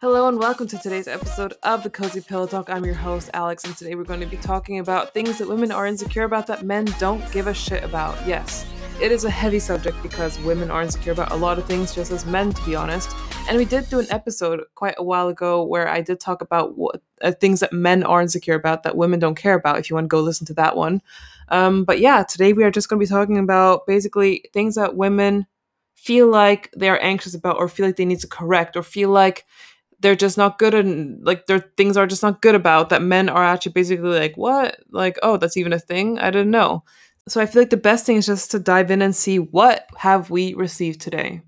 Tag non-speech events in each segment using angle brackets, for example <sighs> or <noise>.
Hello and welcome to today's episode of the Cozy Pillow Talk. I'm your host, Alex, and today we're going to be talking about things that women are insecure about that men don't give a shit about. Yes, it is a heavy subject because women are insecure about a lot of things, just as men, to be honest. And we did do an episode quite a while ago where I did talk about what, uh, things that men are insecure about that women don't care about. If you want to go listen to that one. Um, but yeah, today we are just going to be talking about basically things that women feel like they're anxious about or feel like they need to correct or feel like they're just not good and like their things are just not good about that men are actually basically like what? Like oh that's even a thing? I didn't know. So i feel like the best thing is just to dive in and see what have we received today.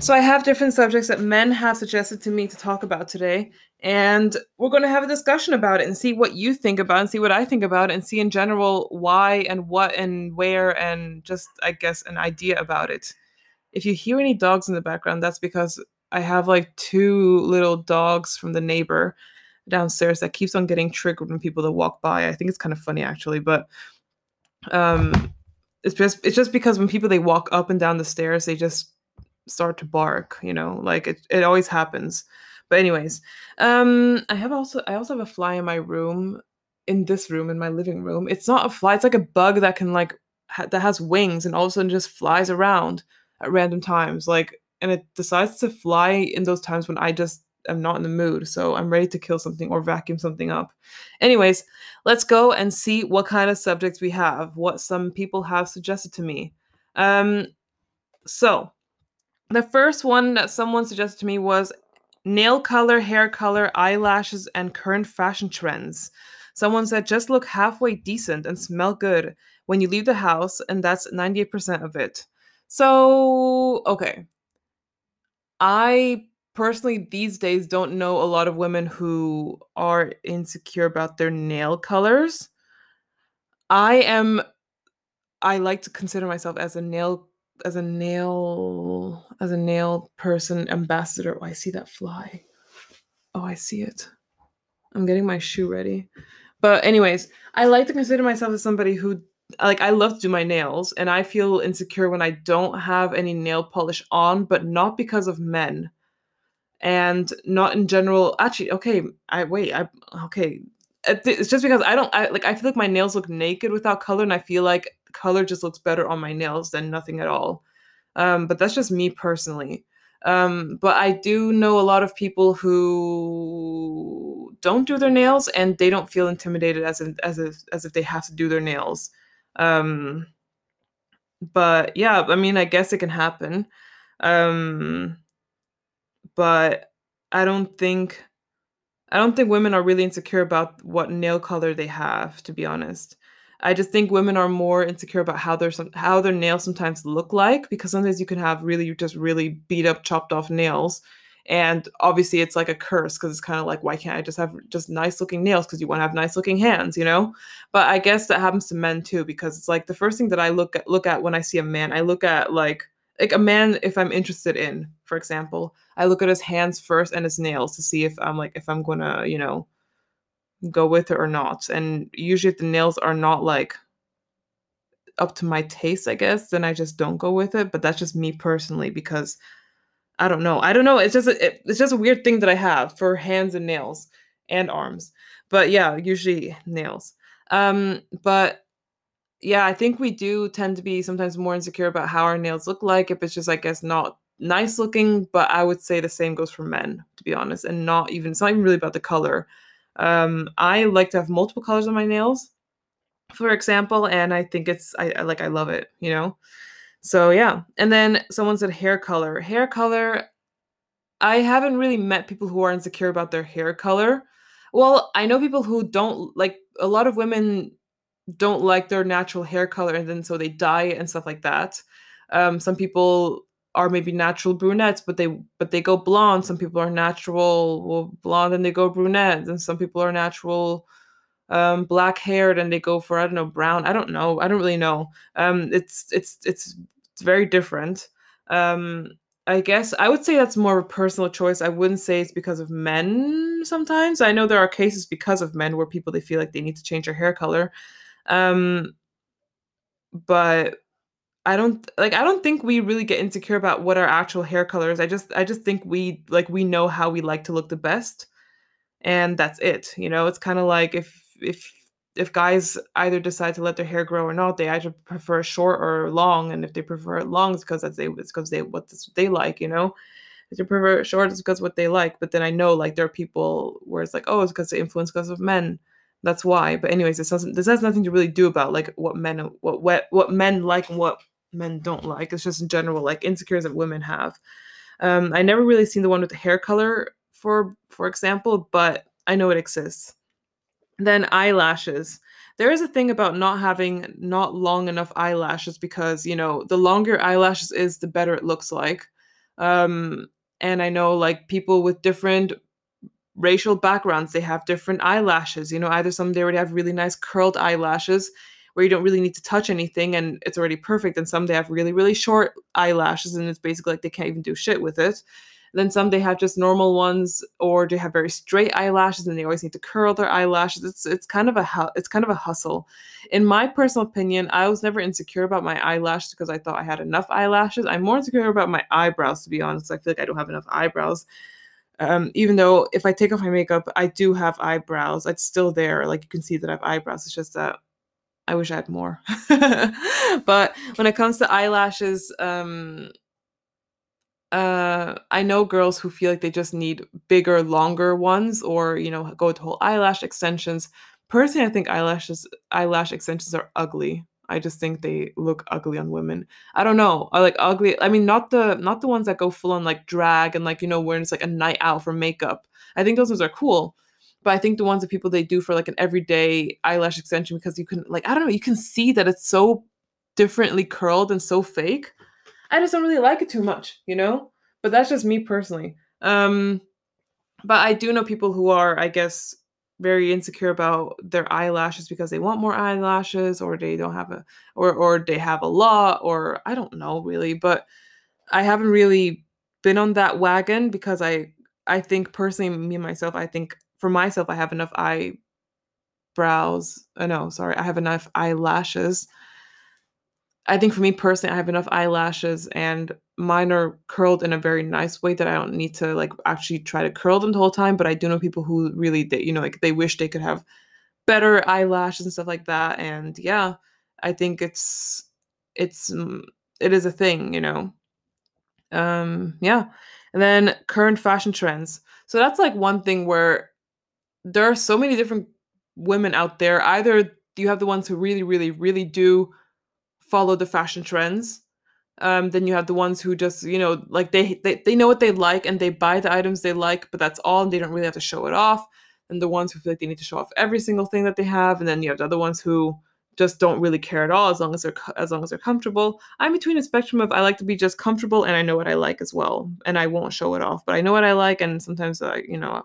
So i have different subjects that men have suggested to me to talk about today and we're going to have a discussion about it and see what you think about and see what i think about and see in general why and what and where and just i guess an idea about it if you hear any dogs in the background, that's because I have like two little dogs from the neighbor downstairs that keeps on getting triggered when people that walk by. I think it's kind of funny actually, but um it's just it's just because when people they walk up and down the stairs, they just start to bark, you know, like it, it always happens. But anyways, um I have also I also have a fly in my room in this room in my living room. It's not a fly, it's like a bug that can like ha- that has wings and all of a sudden just flies around at random times. Like, and it decides to fly in those times when I just am not in the mood. So I'm ready to kill something or vacuum something up. Anyways, let's go and see what kind of subjects we have, what some people have suggested to me. Um, so the first one that someone suggested to me was nail color, hair color, eyelashes, and current fashion trends. Someone said just look halfway decent and smell good when you leave the house, and that's 98% of it. So, okay. I personally these days don't know a lot of women who are insecure about their nail colors. I am I like to consider myself as a nail as a nail as a nail person ambassador. Oh, I see that fly. Oh, I see it. I'm getting my shoe ready. But anyways, I like to consider myself as somebody who like I love to do my nails and I feel insecure when I don't have any nail polish on, but not because of men. And not in general. Actually, okay, I wait, I okay. It's just because I don't I like I feel like my nails look naked without color and I feel like color just looks better on my nails than nothing at all. Um, but that's just me personally. Um, but I do know a lot of people who don't do their nails and they don't feel intimidated as as if, as if they have to do their nails. Um, but yeah, I mean, I guess it can happen. Um, but I don't think I don't think women are really insecure about what nail color they have, to be honest. I just think women are more insecure about how their how their nails sometimes look like because sometimes you can have really just really beat up chopped off nails and obviously it's like a curse because it's kind of like why can't i just have just nice looking nails because you want to have nice looking hands you know? But i guess that happens to men too because it's like the first thing that i look at look at when i see a man i look at like like a man if i'm interested in for example i look at his hands first and his nails to see if i'm like if i'm gonna you know go with it or not. And usually if the nails are not like up to my taste i guess then i just don't go with it. But that's just me personally because I don't know. I don't know. It's just a, it, it's just a weird thing that I have for hands and nails and arms. But yeah, usually nails. Um, but yeah, I think we do tend to be sometimes more insecure about how our nails look like if it's just I guess not nice looking, but I would say the same goes for men, to be honest, and not even it's not even really about the color. Um, I like to have multiple colors on my nails, for example, and I think it's I, I like I love it, you know. So yeah. And then someone said hair color. Hair color, I haven't really met people who are insecure about their hair color. Well, I know people who don't like a lot of women don't like their natural hair color and then so they dye it and stuff like that. Um, some people are maybe natural brunettes, but they but they go blonde. Some people are natural well, blonde and they go brunette, and some people are natural um, black haired and they go for I don't know brown. I don't know. I don't really know. Um, it's it's it's it's very different. Um, I guess I would say that's more of a personal choice. I wouldn't say it's because of men. Sometimes I know there are cases because of men where people they feel like they need to change their hair color. Um, but I don't like I don't think we really get insecure about what our actual hair color is. I just I just think we like we know how we like to look the best and that's it. You know, it's kind of like if if if guys either decide to let their hair grow or not, they either prefer short or long, and if they prefer long, it's because that's they it's because they what they like, you know. If they prefer short, it's because what they like. But then I know like there are people where it's like, oh, it's because the influence because of men. That's why. But anyways, this doesn't this has nothing to really do about like what men what what what men like and what men don't like. It's just in general like insecurities that women have. Um, I never really seen the one with the hair color for for example, but I know it exists. Then eyelashes. There is a thing about not having not long enough eyelashes because, you know, the longer eyelashes is, the better it looks like. Um, and I know like people with different racial backgrounds, they have different eyelashes. You know, either some they already have really nice curled eyelashes where you don't really need to touch anything and it's already perfect, and some they have really, really short eyelashes and it's basically like they can't even do shit with it. Then some they have just normal ones, or they have very straight eyelashes, and they always need to curl their eyelashes. It's it's kind of a it's kind of a hustle. In my personal opinion, I was never insecure about my eyelashes because I thought I had enough eyelashes. I'm more insecure about my eyebrows, to be honest. I feel like I don't have enough eyebrows. Um, even though if I take off my makeup, I do have eyebrows. It's still there. Like you can see that I have eyebrows. It's just that I wish I had more. <laughs> but when it comes to eyelashes, um, uh, I know girls who feel like they just need bigger, longer ones, or you know, go with whole eyelash extensions. Personally, I think eyelashes, eyelash extensions are ugly. I just think they look ugly on women. I don't know. I like ugly. I mean, not the not the ones that go full on like drag and like you know wearing like a night out for makeup. I think those ones are cool, but I think the ones that people they do for like an everyday eyelash extension because you can like I don't know you can see that it's so differently curled and so fake I just don't really like it too much, you know? But that's just me personally. Um but I do know people who are, I guess, very insecure about their eyelashes because they want more eyelashes or they don't have a or or they have a lot or I don't know really, but I haven't really been on that wagon because I I think personally me myself, I think for myself I have enough eyebrows. Oh no, sorry, I have enough eyelashes I think for me personally, I have enough eyelashes and mine are curled in a very nice way that I don't need to like actually try to curl them the whole time. But I do know people who really, they, you know, like they wish they could have better eyelashes and stuff like that. And yeah, I think it's, it's, mm, it is a thing, you know. Um, yeah. And then current fashion trends. So that's like one thing where there are so many different women out there. Either you have the ones who really, really, really do follow the fashion trends. Um, then you have the ones who just, you know, like they, they they know what they like and they buy the items they like, but that's all, and they don't really have to show it off. And the ones who feel like they need to show off every single thing that they have, and then you have the other ones who just don't really care at all as long as they're as long as they're comfortable. I'm between a spectrum of I like to be just comfortable and I know what I like as well, and I won't show it off, but I know what I like, and sometimes I, you know,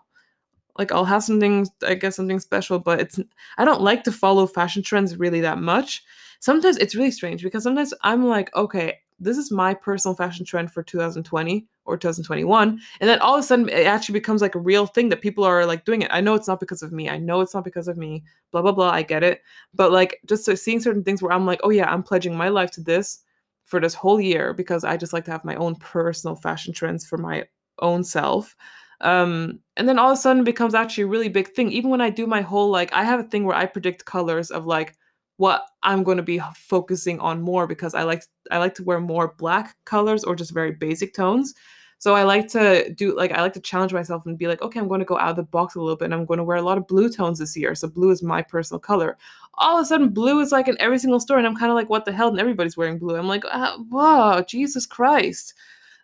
like I'll have something, I guess something special, but it's I don't like to follow fashion trends really that much sometimes it's really strange because sometimes I'm like, okay, this is my personal fashion trend for 2020 or 2021 and then all of a sudden it actually becomes like a real thing that people are like doing it. I know it's not because of me. I know it's not because of me. Blah blah blah. I get it. But like just so seeing certain things where i'm like oh yeah i'm pledging my life to this for this whole year because i just like to have my own personal fashion trends for my own self um and then all of a sudden it becomes actually a really big thing. Even when i do my whole like i have a thing where i predict colors of like what I'm going to be focusing on more because I like I like to wear more black colors or just very basic tones. So I like to do like I like to challenge myself and be like, okay, I'm going to go out of the box a little bit and I'm going to wear a lot of blue tones this year. So blue is my personal color. All of a sudden, blue is like in every single store, and I'm kind of like, what the hell? And everybody's wearing blue. I'm like, ah, wow, Jesus Christ.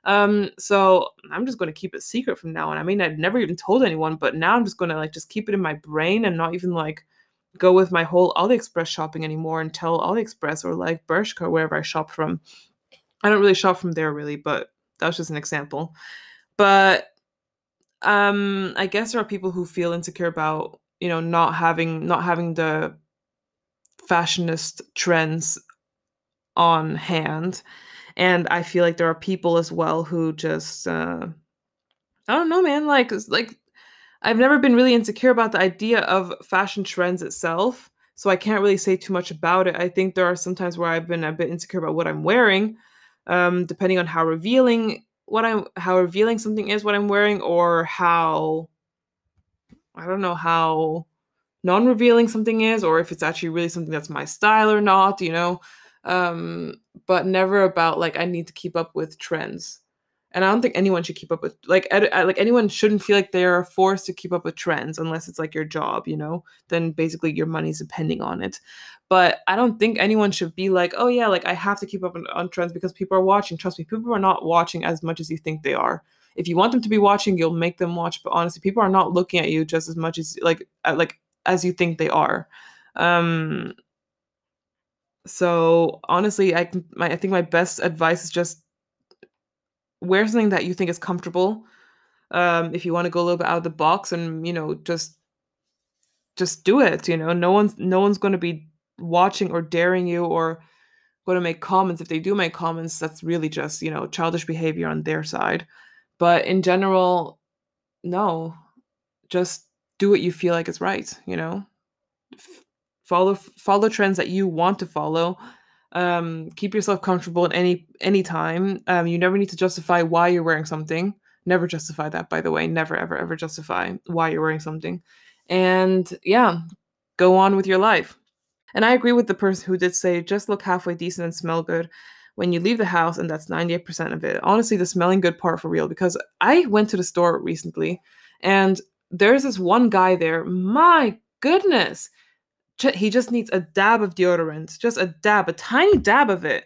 Um, so I'm just going to keep it secret from now on. I mean, I've never even told anyone, but now I'm just going to like just keep it in my brain and not even like go with my whole AliExpress shopping anymore and tell AliExpress or like Bershka, wherever I shop from. I don't really shop from there really, but that was just an example. But um I guess there are people who feel insecure about, you know, not having not having the fashionist trends on hand. And I feel like there are people as well who just uh I don't know, man, like like I've never been really insecure about the idea of fashion trends itself. so I can't really say too much about it. I think there are some times where I've been a bit insecure about what I'm wearing, um, depending on how revealing what I'm how revealing something is what I'm wearing, or how I don't know how non-revealing something is, or if it's actually really something that's my style or not, you know. Um, but never about like I need to keep up with trends and I don't think anyone should keep up with like ed- like anyone shouldn't feel like they're forced to keep up with trends unless it's like your job, you know. Then basically your money's depending on it. But I don't think anyone should be like, oh yeah, like I have to keep up on, on trends because people are watching. Trust me, people are not watching as much as you think they are. If you want them to be watching, you'll make them watch. But honestly, people are not looking at you just as much as like like as you think they are. Um. So honestly, I my I think my best advice is just wear something that you think is comfortable. Um, if you want to go a little bit out of the box and you know just just do it. You know, no one's no one's going to be watching or daring you or going to make comments. If they do make comments, that's really just you know childish behavior on their side. But in general, no, just do what you feel like is right. You know, F- follow follow trends that you want to follow um, keep yourself comfortable at any any time. Um, you never need to justify why you're wearing something. Never justify that, by the way. Never, ever, ever justify why you're wearing something. And yeah, go on with your life. And I agree with the person who did say just look halfway decent and smell good when you leave the house, and that's 98% of it. Honestly, the smelling good part for real, because I went to the store recently and there's this one guy there. My goodness he just needs a dab of deodorant, just a dab, a tiny dab of it.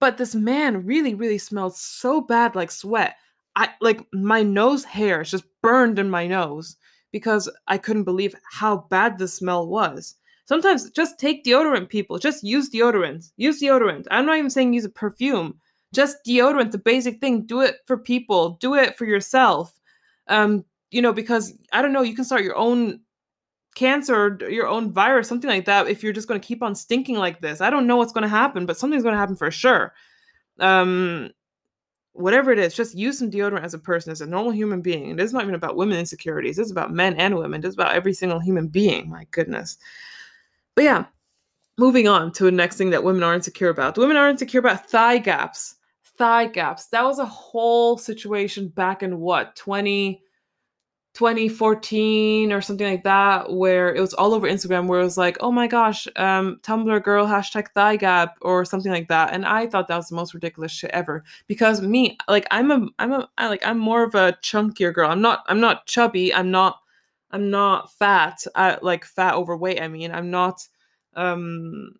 But this man really, really smelled so bad like sweat. I like my nose hairs just burned in my nose because I couldn't believe how bad the smell was. Sometimes just take deodorant, people. Just use deodorant. Use deodorant. I'm not even saying use a perfume. Just deodorant, the basic thing. Do it for people. Do it for yourself. Um, you know, because I don't know, you can start your own cancer or your own virus, something like that, if you're just going to keep on stinking like this. I don't know what's going to happen, but something's going to happen for sure. Um, whatever it is, just use some deodorant as a person, as a normal human being. And it's not even about women insecurities. It's about men and women. It's about every single human being. My goodness. But yeah, moving on to the next thing that women are insecure about. Women are insecure about thigh gaps. Thigh gaps. That was a whole situation back in what, 20- 2014 or something like that, where it was all over Instagram, where it was like, oh my gosh, um, Tumblr girl hashtag thigh gap or something like that. And I thought that was the most ridiculous shit ever because me, like, I'm a, I'm a, I, like, I'm more of a chunkier girl. I'm not, I'm not chubby. I'm not, I'm not fat. I like fat overweight. I mean, I'm not, um,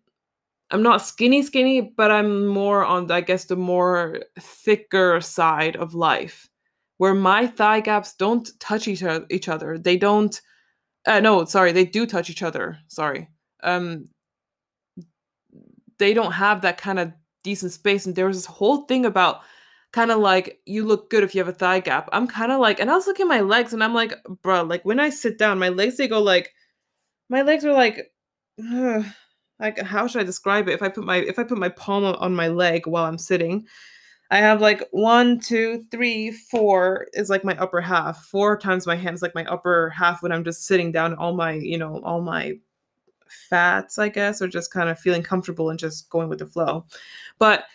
I'm not skinny, skinny, but I'm more on, I guess, the more thicker side of life where my thigh gaps don't touch each, other. They don't. Uh, no, sorry, they do touch each other. Sorry. Um, they don't have that kind of decent space. And there was this whole thing about kind of like you look good if you have a thigh gap. I'm kind of like, and I was looking at my legs, and I'm like, bro, like when I sit down, my legs they go like, my legs are like, ugh, <sighs> like how should I describe it? If I put my if I put my palm on my leg while I'm sitting, I have like one, two, three, four is like my upper half. Four times my hand is like my upper half when I'm just sitting down. All my, you know, all my fats, I guess, or just kind of feeling comfortable and just going with the flow. But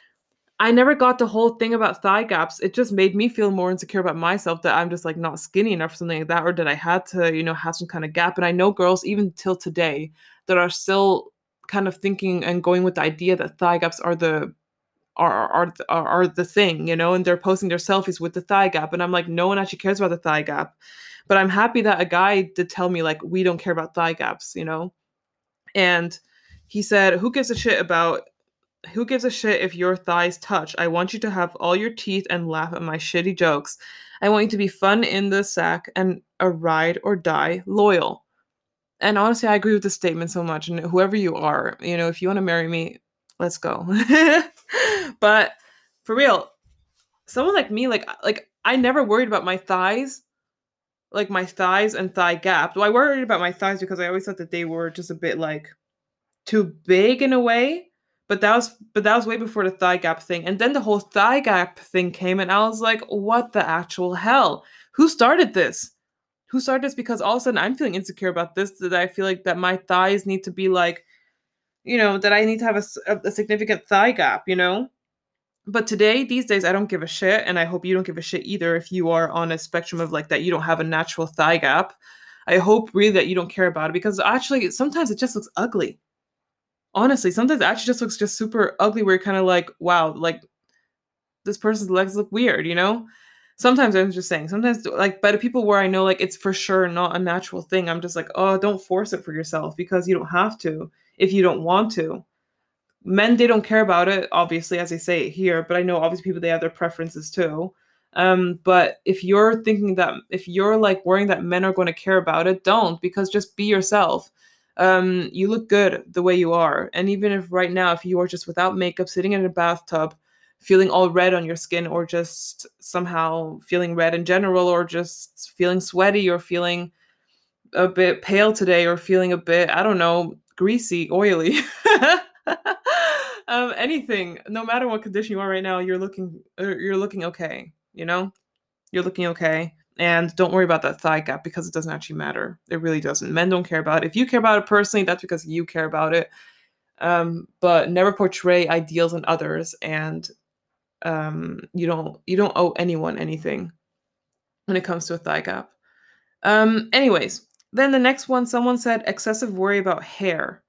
I never got the whole thing about thigh gaps. It just made me feel more insecure about myself that I'm just like not skinny enough or something like that, or that I had to, you know, have some kind of gap. And I know girls, even till today, that are still kind of thinking and going with the idea that thigh gaps are the are, are are the thing, you know, and they're posting their selfies with the thigh gap, and I'm like, no one actually cares about the thigh gap, but I'm happy that a guy did tell me like we don't care about thigh gaps, you know, and he said, who gives a shit about who gives a shit if your thighs touch? I want you to have all your teeth and laugh at my shitty jokes. I want you to be fun in the sack and a ride or die loyal. And honestly, I agree with this statement so much. And whoever you are, you know, if you want to marry me, let's go. <laughs> but for real, someone like me, like like I never worried about my thighs, like my thighs and thigh gap. Do I worried about my thighs because I always thought that they were just a bit like too big in a way. But that was but that was way before the thigh gap thing. And then the whole thigh gap thing came and I was like, what the actual hell? Who started this? Who started this? Because all of a sudden I'm feeling insecure about this, that I feel like that my thighs need to be like you know, that I need to have a, a significant thigh gap, you know? But today, these days, I don't give a shit. And I hope you don't give a shit either if you are on a spectrum of like that, you don't have a natural thigh gap. I hope really that you don't care about it because actually, sometimes it just looks ugly. Honestly, sometimes it actually just looks just super ugly where you're kind of like, wow, like this person's legs look weird, you know? Sometimes I'm just saying, sometimes like, but the people where I know like it's for sure not a natural thing, I'm just like, oh, don't force it for yourself because you don't have to if you don't want to. Men, they don't care about it, obviously, as I say here, but I know obviously people, they have their preferences too. Um, but if you're thinking that, if you're like worrying that men are going to care about it, don't because just be yourself. Um, you look good the way you are. And even if right now, if you are just without makeup, sitting in a bathtub, feeling all red on your skin, or just somehow feeling red in general, or just feeling sweaty, or feeling a bit pale today, or feeling a bit, I don't know, greasy, oily. <laughs> um, anything, no matter what condition you are right now, you're looking er, you're looking okay. You know, you're looking okay. And don't worry about that thigh gap because it doesn't actually matter. It really doesn't. Men don't care about it. If you care about it personally, that's because you care about it. Um, but never portray ideals in others, and um, you don't you don't owe anyone anything when it comes to a thigh gap. Um, anyways, then the next one, someone said excessive worry about hair.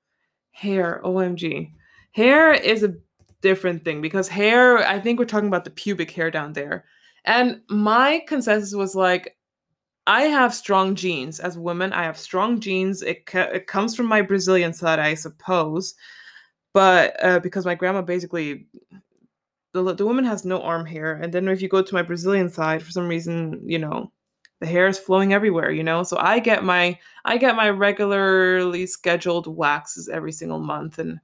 Hair, OMG. Hair is a different thing because hair, I think we're talking about the pubic hair down there. And my consensus was like, I have strong genes as a woman. I have strong genes. It, it comes from my Brazilian side, I suppose. But uh, because my grandma basically, the, the woman has no arm hair. And then if you go to my Brazilian side, for some reason, you know, the hair is flowing everywhere you know? So i get my i get my regularly scheduled waxes every single month and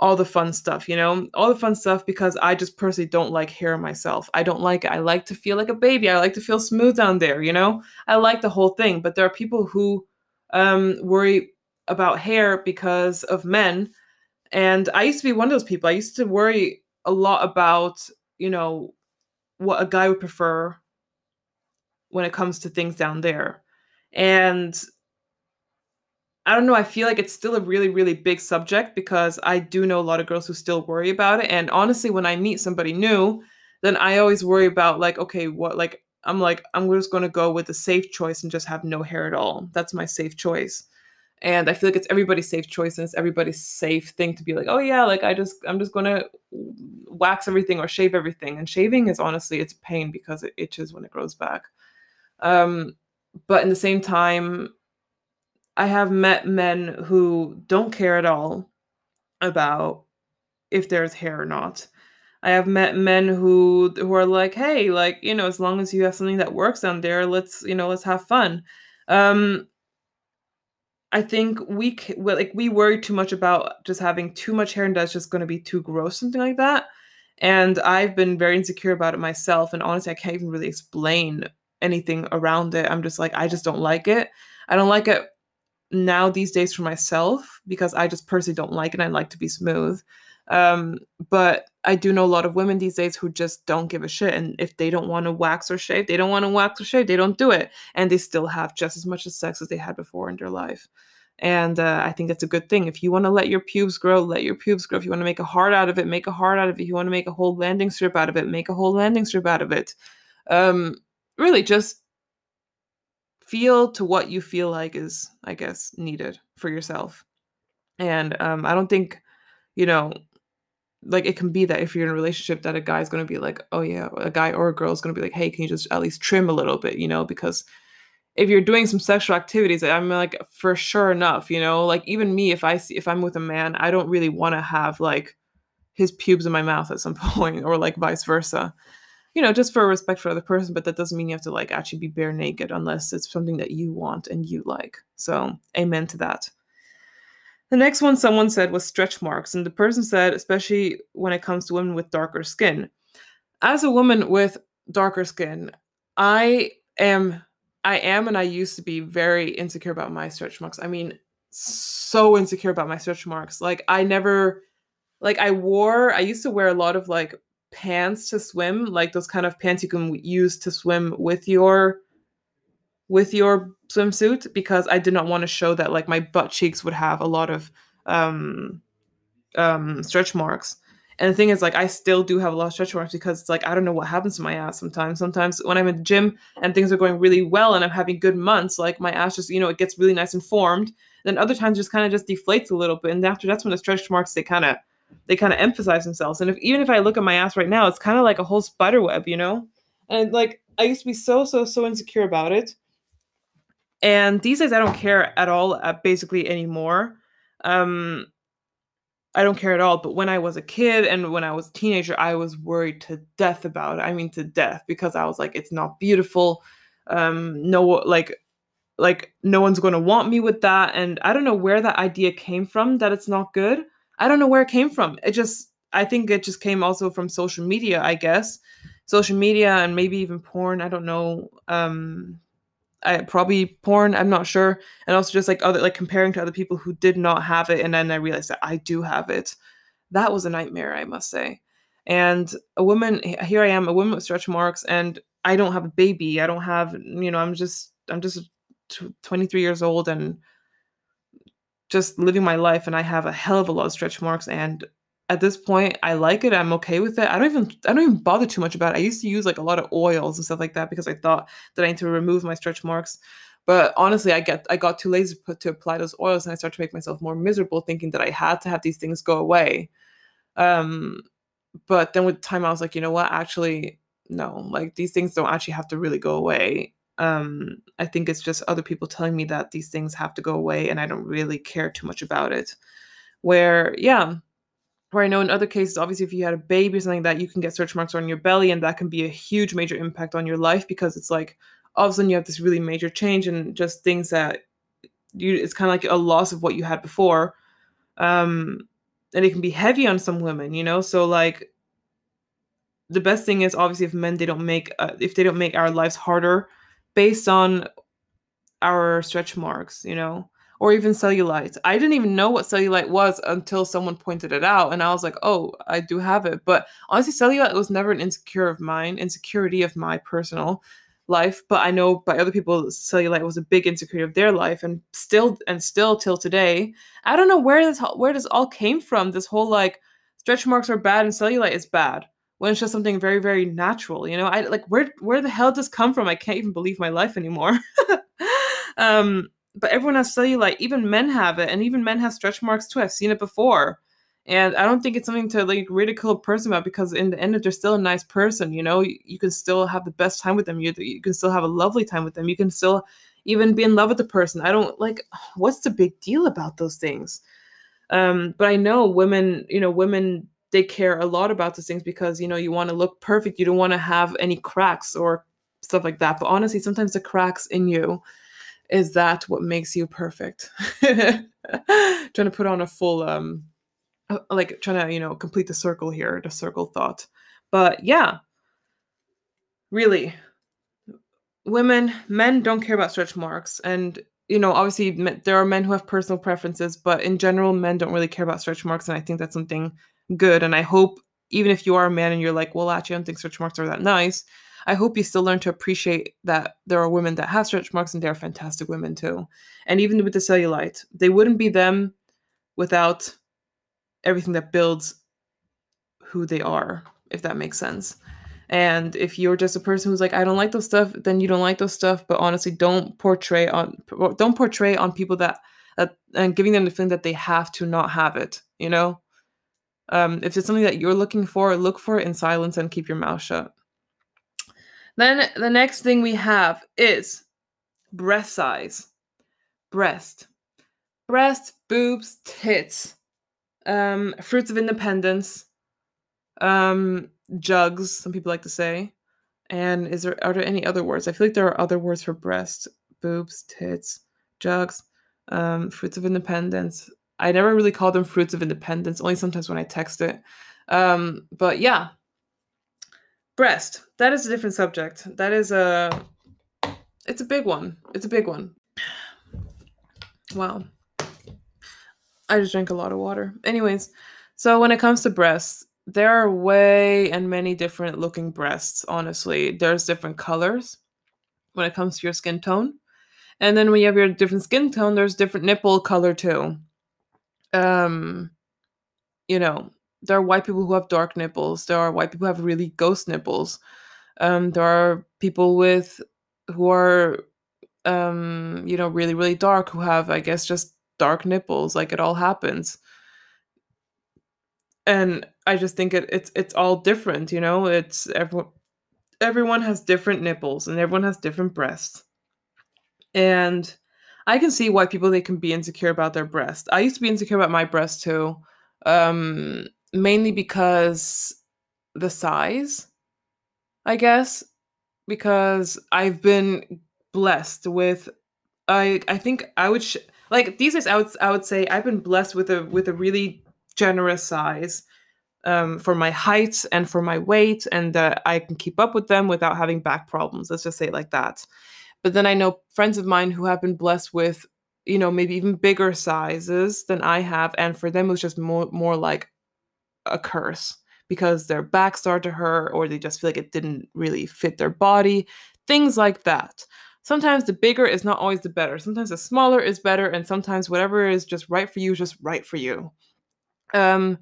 all the fun stuff you know? All the fun stuff because i just personally don't like hair myself. I don't like it. I like to feel like a baby. I like to feel smooth down there you know? I like the whole thing but there are people who um worry about hair because of men. And i used to be one of those people. I used to worry a lot about you know what a guy would prefer when it comes to things down there. And I don't know, I feel like it's still a really, really big subject because I do know a lot of girls who still worry about it. And honestly, when I meet somebody new, then I always worry about, like, okay, what, like, I'm like, I'm just going to go with the safe choice and just have no hair at all. That's my safe choice. And I feel like it's everybody's safe choice and it's everybody's safe thing to be like, oh yeah, like I just, I'm just going to wax everything or shave everything. And shaving is honestly, it's pain because it itches when it grows back. Um, but in the same time, I have met men who don't care at all about if there's hair or not. I have met men who who are like, "Hey, like, you know, as long as you have something that works down there, let's, you know, let's have fun." Um I think we like we worry too much about just having too much hair and that's just going to be too gross, something like that. And I've been very insecure about it myself, and honestly, I can't even really explain anything around it. I'm just like, I just don't like it. I don't like it now these days for myself because I just personally don't like it. And I like to be smooth. Um, but I do know a lot of women these days who just don't give a shit. And if they don't want to wax or shave, they don't want to wax or shave, they don't do it. And they still have just as much sex as they had before in their life. And uh, I think that's a good thing. If you want to let your pubes grow, let your pubes grow. If you want to make a heart out of it, make a heart out of it. If you want to make a whole landing strip out of it, make a whole landing strip out of it. Um, really just feel to what you feel like is i guess needed for yourself. And um i don't think you know like it can be that if you're in a relationship that a guy's going to be like oh yeah a guy or a girl is going to be like hey can you just at least trim a little bit you know because if you're doing some sexual activities i'm like for sure enough you know? Like even me if i see if i'm with a man i don't really want to have like his pubes in my mouth at some <laughs> point or like vice versa you know, just for respect for other person, but that doesn't mean you have to like actually be bare naked unless it's something that you want and you like. So, amen to that. The next one someone said was stretch marks, and the person said, especially when it comes to women with darker skin. As a woman with darker skin, I am, I am, and I used to be very insecure about my stretch marks. I mean, so insecure about my stretch marks. Like, I never, like, I wore, I used to wear a lot of like pants to swim, like those kind of pants you can use to swim with your with your swimsuit because I did not want to show that like my butt cheeks would have a lot of um um, stretch marks. And the thing is, like, I still do have a lot of stretch marks because it's like I don't know what happens to my ass sometimes. Sometimes when I'm in the gym and things are going really well and I'm having good months, like my ass just, you know, it gets really nice and formed. Then other times just kind of just deflates a little bit. And after that's when the stretch marks they kind of they kind of emphasize themselves. And if even if I look at my ass right now, it's kind of like a whole spider web, you know? And like I used to be so, so, so insecure about it. And these days I don't care at all uh, basically anymore. Um I don't care at all. But when I was a kid and when I was a teenager, I was worried to death about it. I mean, to death because I was like, it's not beautiful. Um, no, like, like no one's to want me with that. And I don't know where that idea came from that it's not good. I don't know where it came from. It just, I think it just came also from social media, I guess. Social media and maybe even porn. I don't know. Um, I probably porn, I'm not sure. And also just like other like comparing to other people who did not have it and then I realized that I do have it. That was a nightmare, I must say. And a woman here I am, a woman with stretch marks and I don't have a baby. I don't have, you know, I'm just I'm just 23 years old and just living my life and I have a hell of a lot of stretch marks and at this point i like it i'm okay with it. I don't even i don't even bother too much about it. I used to use like a lot of oils and stuff like that because i thought that i need to remove my stretch marks but honestly i get i got too lazy to, to apply those oils and i started to make myself more miserable thinking that i had to have these things go away. Um but then with time i was like you know what? Actually no. Like these things don't actually have to really go away um i think it's just other people telling me that these things have to go away and i don't really care too much about it where yeah where I know in other cases, obviously, if you had a baby or something like that, you can get stretch marks on your belly, and that can be a huge major impact on your life because it's like all of a sudden you have this really major change and just things that you it's kind of like a loss of what you had before. Um, and it can be heavy on some women, you know. So like, the best thing is obviously if men they don't make uh, if they don't make our lives harder based on our stretch marks, you know or even cellulite. I didn't even know what cellulite was until someone pointed it out, and I was like, "Oh, I do have it." But honestly, cellulite was never an insecure of mine, insecurity of my personal life. But I know by other people, cellulite was a big insecurity of their life, and still and still till today. I don't know where this where this all came from. This whole like stretch marks are bad and cellulite is bad when it's just something very very natural. You know, I like where where the hell does this come from? I can't even believe my life anymore. <laughs> um but everyone has cellulite. Even men have it, and even men have stretch marks too. I've seen it before, and I don't think it's something to like ridicule a person about because in the end, if they're still a nice person, you know, you, you can still have the best time with them. You you can still have a lovely time with them. You can still even be in love with the person. I don't like what's the big deal about those things. Um, but I know women, you know, women they care a lot about those things because you know you want to look perfect. You don't want to have any cracks or stuff like that. But honestly, sometimes the cracks in you is that what makes you perfect <laughs> trying to put on a full um uh, like trying to you know complete the circle here the circle thought but yeah really women men don't care about stretch marks and you know obviously there are men who have personal preferences but in general men don't really care about stretch marks and i think that's something good and i hope even if you are a man and you're like well actually i don't think stretch marks are that nice I hope you still learn to appreciate that there are women that have stretch marks and they're fantastic women too. And even with the cellulite, they wouldn't be them without everything that builds who they are, if that makes sense. And if you're just a person who's like, I don't like those stuff, then you don't like those stuff. But honestly, don't portray on don't portray on people that that and giving them the feeling that they have to not have it. You know, um, if it's something that you're looking for, look for it in silence and keep your mouth shut. Then the next thing we have is breast size. Breast. Breast, boobs, tits. Um, fruits of independence. Um, jugs, some people like to say. And is there are there any other words? I feel like there are other words for breast, boobs, tits, jugs, um, fruits of independence. I never really call them fruits of independence, only sometimes when I text it. Um, but yeah, breast that is a different subject. That is a it's a big one. It's a big one. Wow. I just drank a lot of water. Anyways so when it comes to breasts there are way and many different looking breasts honestly. There's different colors when it comes to your skin tone. And then when you have your different skin tone there's different nipple color too um you know, there are white people who have dark nipples. There are white people who have really ghost nipples. Um, there are people with who are um, you know, really, really dark who have, I guess, just dark nipples. Like it all happens. And I just think it, it's it's all different, you know. It's everyone everyone has different nipples and everyone has different breasts. And I can see why people they can be insecure about their breast. I used to be insecure about my breast too. Um, mainly because the size, I guess, because I've been blessed with I I think I would sh- like these days I would I would say I've been blessed with a with a really generous size um, for my height and for my weight and that I can keep up with them without having back problems. Let's just say it like that. But then I know friends of mine who have been blessed with you know maybe even bigger sizes than I have and for them it was just more more like a curse because their back started to hurt or they just feel like it didn't really fit their body things like that sometimes the bigger is not always the better. Sometimes the smaller is better, and sometimes whatever is just right for you is just right for you. Um,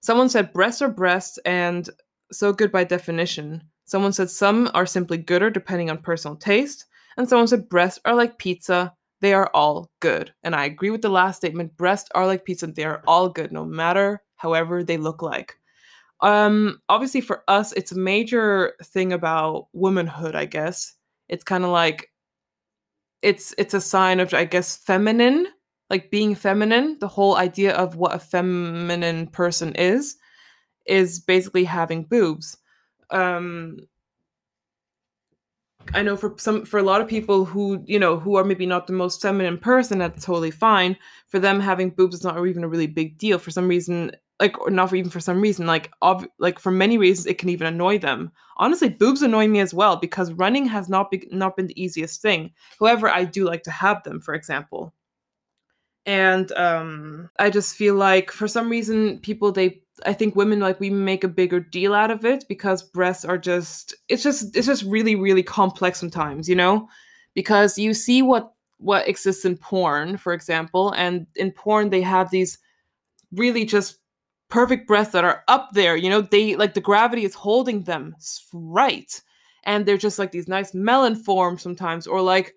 someone said breasts are breasts and so good by definition. Someone said some are simply gooder depending on personal taste, and someone said breasts are like pizza. They are all good. And I agree with the last statement. Breasts are like pizza. And they are all good, no matter however they look like. Um, obviously for us, it's a major thing about womanhood, I guess. It's kind of like it's it's a sign of I guess feminine, like being feminine. The whole idea of what a feminine person is is basically having boobs. Um I know for some for a lot of people who you know who are maybe not the most feminine person, that's totally fine. For them, having boobs is not even a really big deal. For some reason, like or not even for some reason like ob- like for many reasons it can even annoy them honestly boobs annoy me as well because running has not be- not been the easiest thing however i do like to have them for example and um i just feel like for some reason people they i think women like we make a bigger deal out of it because breasts are just it's just it's just really really complex sometimes you know because you see what what exists in porn for example and in porn they have these really just perfect breasts that are up there. You know, they like the gravity is holding them right. And they're just like these nice melon forms sometimes, or like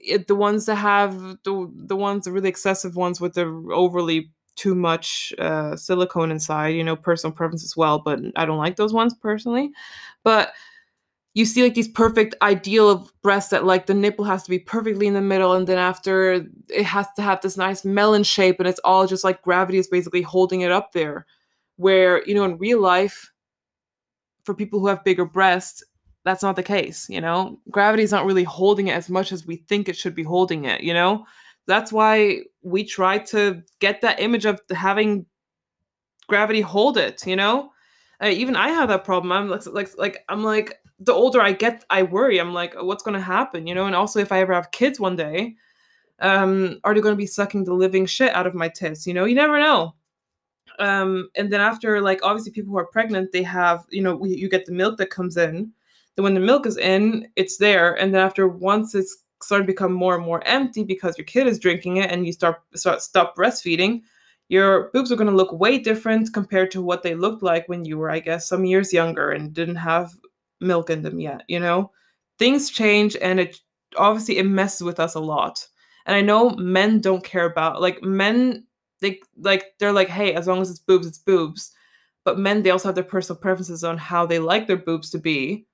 it, the ones that have the the ones the really excessive ones with the overly too much uh, silicone inside. You know, personal preference as well, but I don't like those ones personally. But you see like these perfect ideal of breasts that like the nipple has to be perfectly in the middle and then after it has to have this nice melon shape and it's all just like gravity is basically holding it up there where you know in real life for people who have bigger breasts that's not the case you know gravity is not really holding it as much as we think it should be holding it you know that's why we try to get that image of having gravity hold it you know uh, even i have that problem i'm like, like like i'm like the older I get, I worry. I'm like, what's going to happen, you know? And also, if I ever have kids one day, um, are they going to be sucking the living shit out of my tits? You know, you never know. Um, and then after, like, obviously, people who are pregnant, they have, you know, you get the milk that comes in. Then when the milk is in, it's there. And then after, once it's starting to become more and more empty because your kid is drinking it, and you start start stop breastfeeding, your boobs are going to look way different compared to what they looked like when you were, I guess, some years younger and didn't have milk in them yet, you know? Things change and it obviously it messes with us a lot. And I know men don't care about like men they like they're like, hey, as long as it's boobs, it's boobs. But men they also have their personal preferences on how they like their boobs to be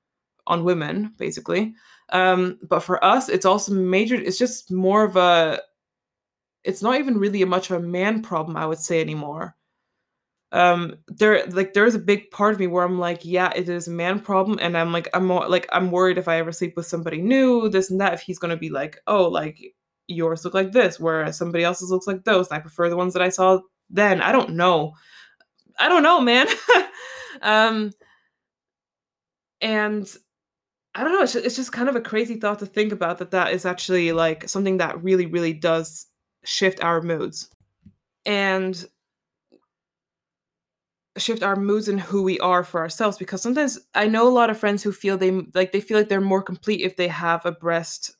on women, basically. Um, but for us, it's also major, it's just more of a it's not even really a much of a man problem, I would say anymore. Um there like there's a big part of me where i'm like yeah it is a man problem and i'm like i'm more like i'm worried if i ever sleep with somebody new this and that if he's gonna be like oh like yours look like this whereas somebody else's looks like those and i prefer the ones that i saw then. I don't know. I don't know man. <laughs> Um and i don't know it's just, it's just kind of a crazy thought to think about that that is actually like something that really really does shift our moods. And shift our moods and who we are for ourselves because sometimes I know a lot of friends who feel they like they feel like they're more complete if they have a breast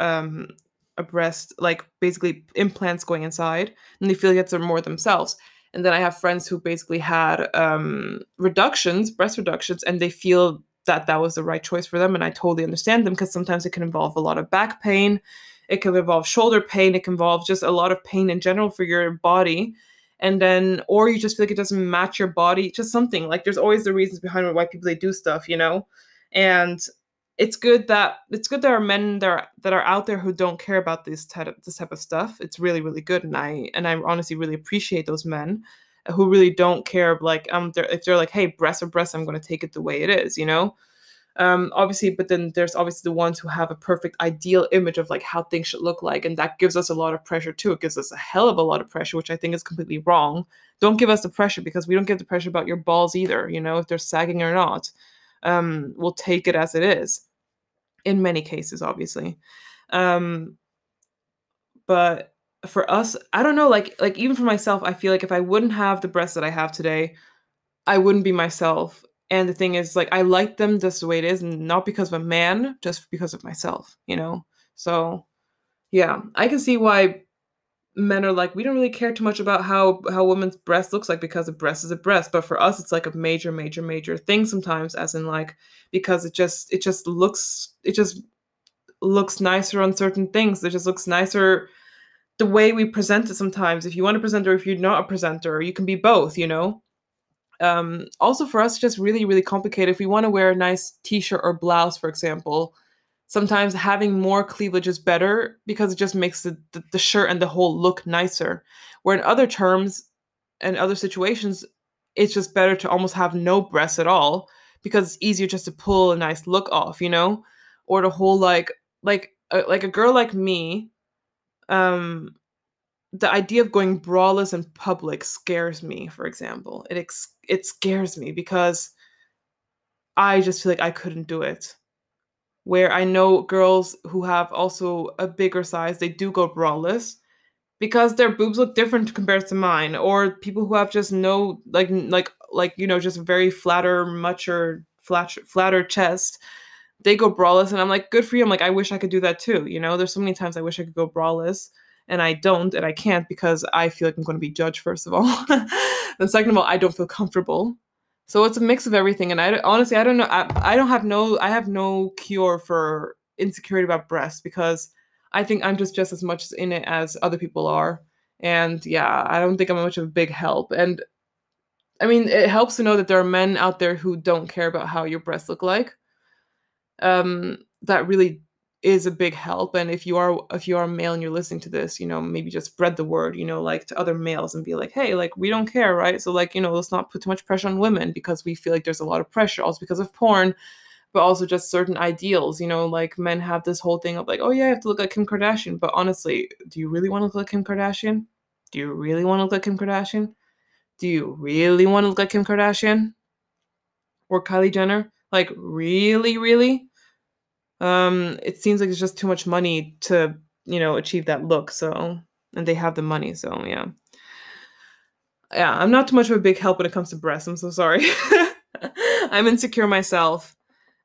um a breast like basically implants going inside and they feel like it's more themselves. And then I have friends who basically had um, reductions, breast reductions, and they feel that that was the right choice for them. And I totally understand them because sometimes it can involve a lot of back pain, it can involve shoulder pain, it can involve just a lot of pain in general for your body. And then, or you just feel like it doesn't match your body, just something like there's always the reasons behind why people they do stuff, you know? And it's good that it's good there are men that are that are out there who don't care about this type of this type of stuff. It's really really good, and I and I honestly really appreciate those men who really don't care. Like um, they're, if they're like, hey, breast or breast, I'm going to take it the way it is, you know. Um, obviously, but then there's obviously the ones who have a perfect ideal image of like how things should look like, and that gives us a lot of pressure too. It gives us a hell of a lot of pressure, which I think is completely wrong. Don't give us the pressure because we don't give the pressure about your balls either. You know, if they're sagging or not um, we'll take it as it is in many cases obviously um, but for us i don't know like like even for myself i feel like if i wouldn't have the breasts that i have today i wouldn't be myself. And the thing is like i like them just the way it is not because of a man just because of myself you know? So yeah i can see why men are like we don't really care too much about how how women's breast looks like because a breast is a breast. But for us it's like a major major major thing sometimes as in like because it just it just looks it just looks nicer on certain things. It just looks nicer the way we present it sometimes if you want to present or if you're not a presenter you can be both you know um also for us just really really complicated if we want to wear a nice t-shirt or blouse for example sometimes having more cleavage is better because it just makes the, the, the, shirt and the whole look nicer. Where in other terms and other situations, it's just better to almost have no breasts at all because it's easier just to pull a nice look off, you know? Or the whole like like uh, like a girl like me, um the idea of going braless in public scares me, for example. It ex- it scares me because I just feel like I couldn't do it where I know girls who have also a bigger size, they do go braless because their boobs look different compared to mine, or people who have just no like like like you know just very flatter, mucher, flat flatter chest. They go braless, and I'm like, good for you. I'm like, I wish I could do that too. You know, there's so many times I wish I could go braless, and I don't, and I can't because I feel like I'm going to be judged first of all, <laughs> and second of all, I don't feel comfortable so it's a mix of everything, and I honestly I don't know. I, I don't have no I have no cure for insecurity about breasts because I think I'm just just as much in it as other people are, and yeah, I don't think I'm much of a big help. And I mean, it helps to know that there are men out there who don't care about how your breasts look like. Um, that really is a big help and if you are if you are male and you're listening to this you know maybe just spread the word you know like to other males and be like hey like we don't care right? So like you know let's not put too much pressure on women because we feel like there's a lot of pressure also because of porn but also just certain ideals you know like men have this whole thing of like oh yeah i have to look like kim kardashian but honestly do you really want to look like kim kardashian? Do you really want to look like kim kardashian? Do you really want to look like kim kardashian or kylie jenner like really really? Um it seems like it's just too much money to you know achieve that look so and they have the money so yeah. Yeah i'm not too much of a big help when it comes to breasts i'm so sorry. <laughs> I'm insecure myself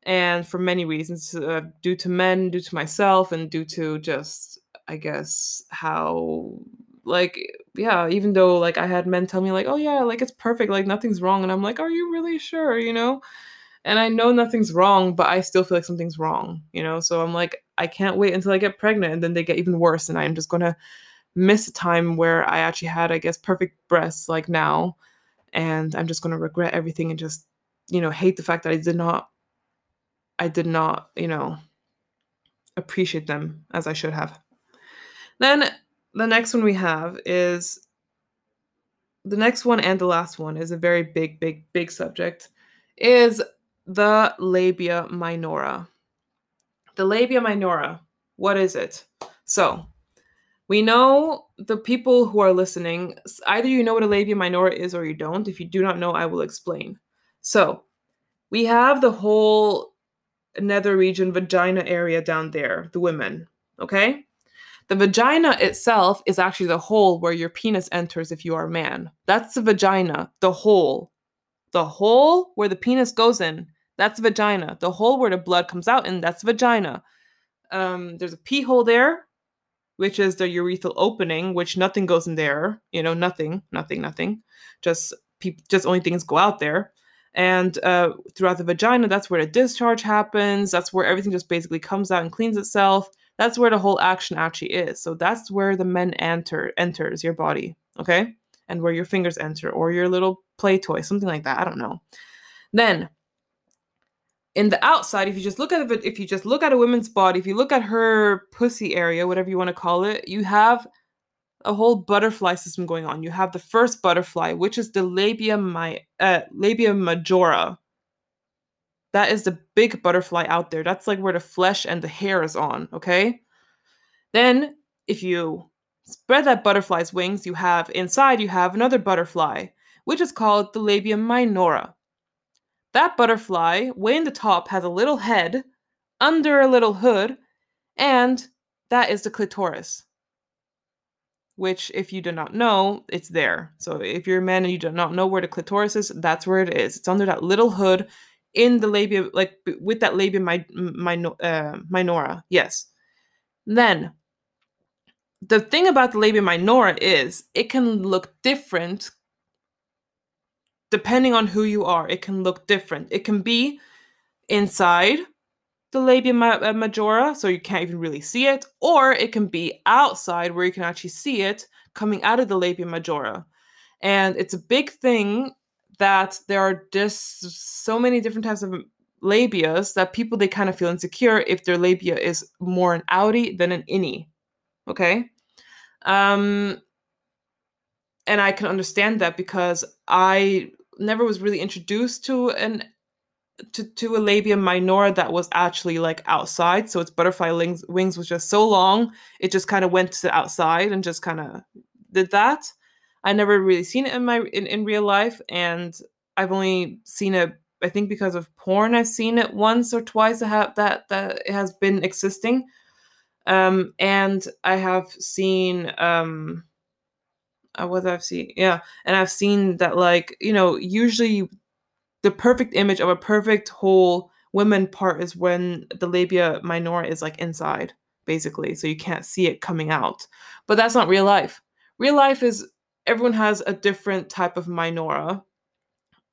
and for many reasons uh, due to men due to myself and due to just i guess how like yeah even though like i had men tell me like oh yeah like it's perfect like nothing's wrong and i'm like are you really sure? you know and I know nothing's wrong, but I still feel like something's wrong, you know? So I'm like, I can't wait until I get pregnant and then they get even worse. And I'm just going to miss a time where I actually had, I guess, perfect breasts like now. And I'm just going to regret everything and just, you know, hate the fact that I did not, I did not, you know, appreciate them as I should have. Then the next one we have is the next one and the last one is a very big, big, big subject is the labia minora. The labia minora, what is it? So, we know the people who are listening, either you know what a labia minora is or you don't. If you do not know, I will explain. So, we have the whole nether region vagina area down there, the women, okay? The vagina itself is actually the hole where your penis enters if you are a man. That's the vagina, the hole. The hole where the penis goes in that's vagina. The hole where the blood comes out and that's vagina. Um, there's a pee hole there. which is the urethral opening, which nothing goes in there, you know, nothing, nothing, nothing. Just just only things go out there. And uh, throughout the vagina, that's where the discharge happens. That's where everything just basically comes out and cleans itself. That's where the whole action actually is. So that's where the men enter enters your body, okay? And where your fingers enter, or your little play toy, something like that. I don't know. Then in the outside, if you just look at it, if you just look at a woman's body, if you look at her pussy area, whatever you want to call it, you have a whole butterfly system going on. You have the first butterfly, which is the labia my uh, labia majora. That is the big butterfly out there. That's like where the flesh and the hair is on, okay? Then if you spread that butterfly's wings, you have inside you have another butterfly, which is called the labia minora. That butterfly, way in the top, has a little head under a little hood, and that is the clitoris which if you do not know, it's there. So if you're a man and you do not know where the clitoris is, that's where it is. It's under that little hood in the labia, like with that labia my, my, uh, minora. Yes. Then the thing about the labia minora is it can look different depending on who you are. It can look different. It can be inside the labia uh, majora, so you can't even really see it, or it can be outside where you can actually see it coming out of the labia majora. And it's a big thing that there are just so many different types of labias that people they kind of feel insecure if their labia is more an outie than an innie. Okay? Um and I can understand that because I never was really introduced to an to, to a labia minora that was actually like outside. So its butterfly wings, wings was just so long, it just kind of went to the outside and just kind of did that. I never really seen it in my in, in real life, and I've only seen it. I think because of porn, I've seen it once or twice. I have that that it has been existing, um, and I have seen um, Uh, what I've seen, yeah, and I've seen that like you know usually the perfect image of a perfect whole women part is when the labia minora is like inside basically so you can't see it coming out but that's not real life. Real life is everyone has a different type of minora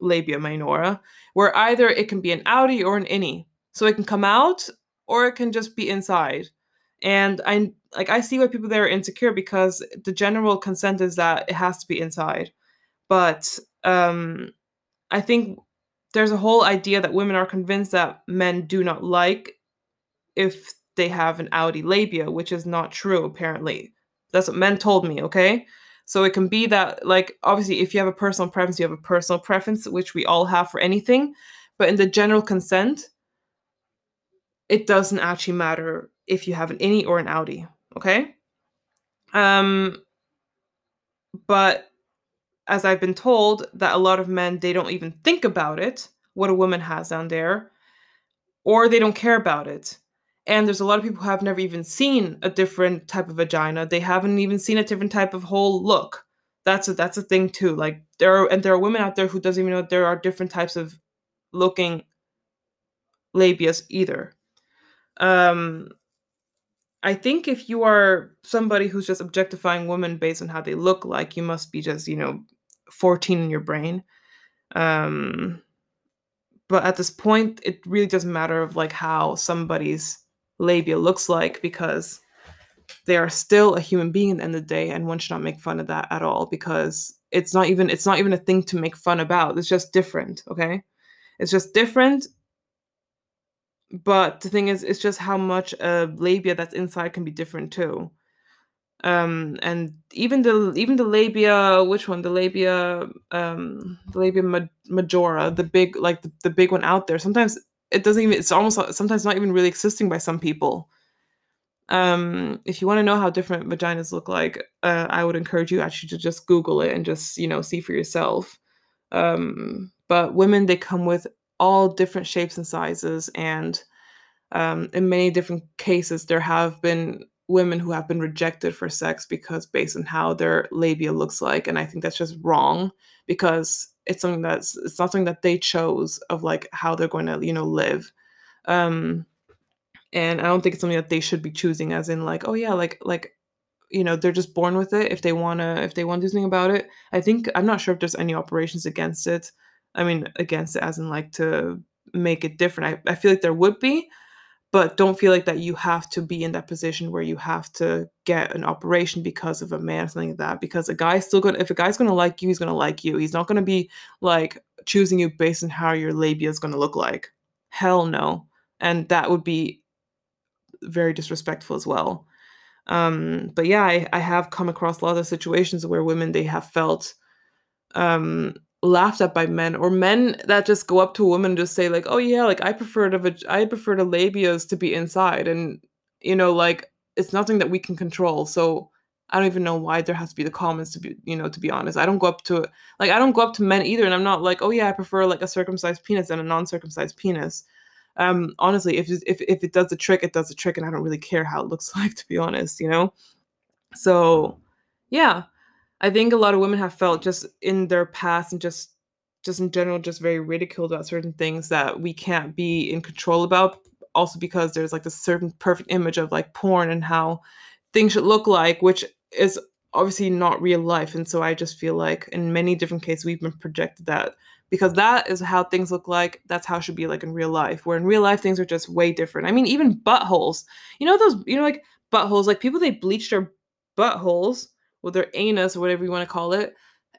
labia minora where either it can be an outie or an innie so it can come out or it can just be inside and i like i see why people there are insecure because the general consent is that it has to be inside but um i think there's a whole idea that women are convinced that men do not like if they have an outie labia, which is not true, apparently. That's what men told me, okay? So it can be that, like, obviously, if you have a personal preference, you have a personal preference, which we all have for anything. But in the general consent, it doesn't actually matter if you have an innie or an outie, okay? Um, but as I've been told, that a lot of men they don't even think about it, what a woman has down there, or they don't care about it. And there's a lot of people who have never even seen a different type of vagina. They haven't even seen a different type of whole look. That's a that's a thing too. Like there are and there are women out there who doesn't even know there are different types of looking labias either. Um I think if you are somebody who's just objectifying women based on how they look like, you must be just, you know, 14 in your brain. Um, but at this point, it really doesn't matter of like how somebody's labia looks like because they are still a human being at the end of the day, and one should not make fun of that at all because it's not even it's not even a thing to make fun about. It's just different, okay? It's just different. But the thing is, it's just how much a labia that's inside can be different too. Um and even the even the labia which one? The labia um the labia majora the big like the, the big one out there sometimes it doesn't even it's almost sometimes not even really existing by some people. Um if you want to know how different vaginas look like uh, i would encourage you actually to just google it and just you know see for yourself. Um but women they come with all different shapes and sizes and um in many different cases there have been women who have been rejected for sex because based on how their labia looks like and i think that's just wrong because it's something that's it's not something that they chose of like how they're going to you know live. Um and i don't think it's something that they should be choosing as in like oh yeah like like you know they're just born with it if they want to if they want to do something about it. I think i'm not sure if there's any operations against it i mean against it as in like to make it different i, I feel like there would be but don't feel like that you have to be in that position where you have to get an operation because of a man or something like that because a guy's still gonna if a guy's gonna like you he's gonna like you. He's not gonna be like choosing you based on how your labia is gonna look like. Hell no and that would be very disrespectful as well. Um but yeah I, I have come across a lot of situations where women they have felt um laughed at by men or men that just go up to a woman and just say like oh yeah like i prefer to i prefer the labias to be inside. And you know like it's nothing that we can control. So i don't even know why there has to be the comments to be you know to be honest. I don't go up to like i don't go up to men either and i'm not like oh yeah i prefer like a circumcised penis and a non-circumcised penis. Um honestly if if if it does the trick it does the trick and i don't really care how it looks <laughs> like to be honest you know? So yeah i think a lot of women have felt just in their past and just just in general just very ridiculed about certain things that we can't be in control about also because there's like this certain perfect image of like porn and how things should look like which is obviously not real life. And so i just feel like in many different cases we've been projected that because that is how things look like that's how it should be like in real life where in real life things are just way different. I mean even buttholes. You know those you know like buttholes like people they bleach their buttholes with their anus or whatever you want to call it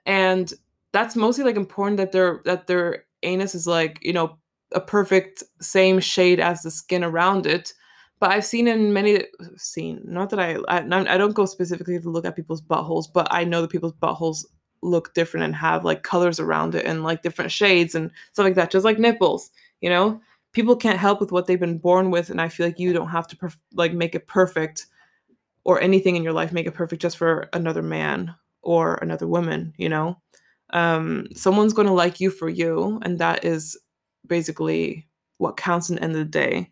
and that's mostly like important that their that their anus is like you know a perfect same shade as the skin around it but i've seen in many seen not that I, I i don't go specifically to look at people's buttholes but i know that people's buttholes look different and have like colors around it and like different shades and stuff like that just like nipples you know? People can't help with what they've been born with and i feel like you don't have to perf- like make it perfect or anything in your life make it perfect just for another man or another woman you know um someone's going to like you for you and that is basically what counts in the end of the day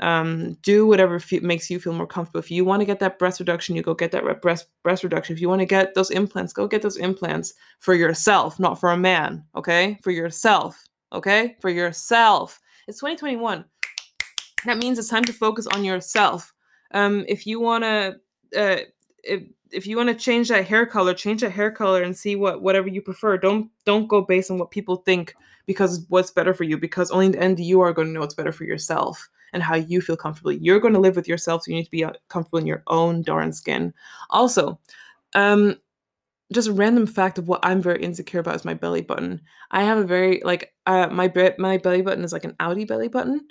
um, do whatever makes you feel more comfortable. If you want to get that breast reduction, you go get that re- breast breast reduction. If you want to get those implants, go get those implants for yourself, not for a man. Okay, for yourself. Okay, for yourself. It's 2021. That means it's time to focus on yourself. Um, if you want to, uh, if if you want to change that hair color, change that hair color and see what whatever you prefer. Don't don't go based on what people think because what's better for you. Because only in the end you are going to know what's better for yourself and how you feel comfortable. You're going to live with yourself, so you need to be uh, comfortable in your own darn skin. Also, um, just a random fact of what I'm very insecure about is my belly button. I have a very like uh my my belly button is like an outie belly button.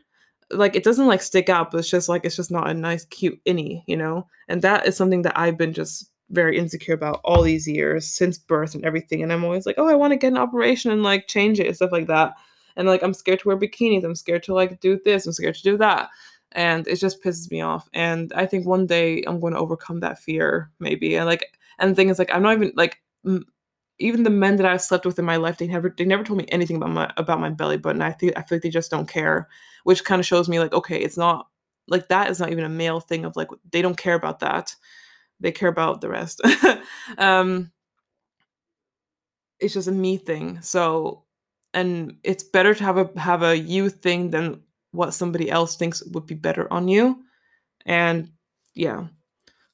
Like it doesn't like stick out, but it's just like it's just not a nice cute innie, you know? And that is something that I've been just very insecure about all these years since birth and everything. And I'm always like, oh, I want to get an operation and like change it and stuff like that and like I'm scared to wear bikinis. I'm scared to like do this. I'm scared to do that. And it just pisses me off. And I think one day I'm going to overcome that fear, maybe. And like, and the thing is, like, I'm not even like, m- even the men that I've slept with in my life, they never, they never told me anything about my about my belly button. I think I feel like they just don't care, which kind of shows me like, okay, it's not like that is not even a male thing of like they don't care about that. They care about the rest. <laughs> um, it's just a me thing. So and it's better to have a have a you thing than what somebody else thinks would be better on you and yeah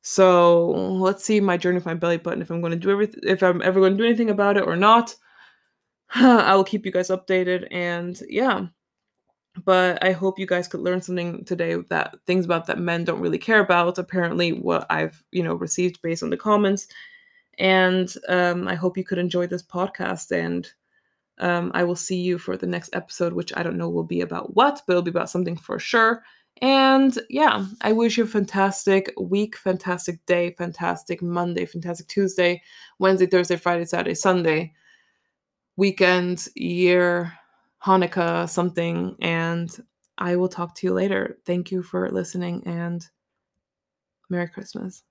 so let's see my journey with my belly button if i'm going to do everything if i'm ever going to do anything about it or not <sighs> i will keep you guys updated and yeah but i hope you guys could learn something today that things about that men don't really care about apparently what i've you know received based on the comments and um, i hope you could enjoy this podcast and um, I will see you for the next episode, which I don't know will be about what, but it'll be about something for sure. And yeah, I wish you a fantastic week, fantastic day, fantastic Monday, fantastic Tuesday, Wednesday, Thursday, Friday, Saturday, Sunday, weekend, year, Hanukkah, something. And I will talk to you later. Thank you for listening and Merry Christmas.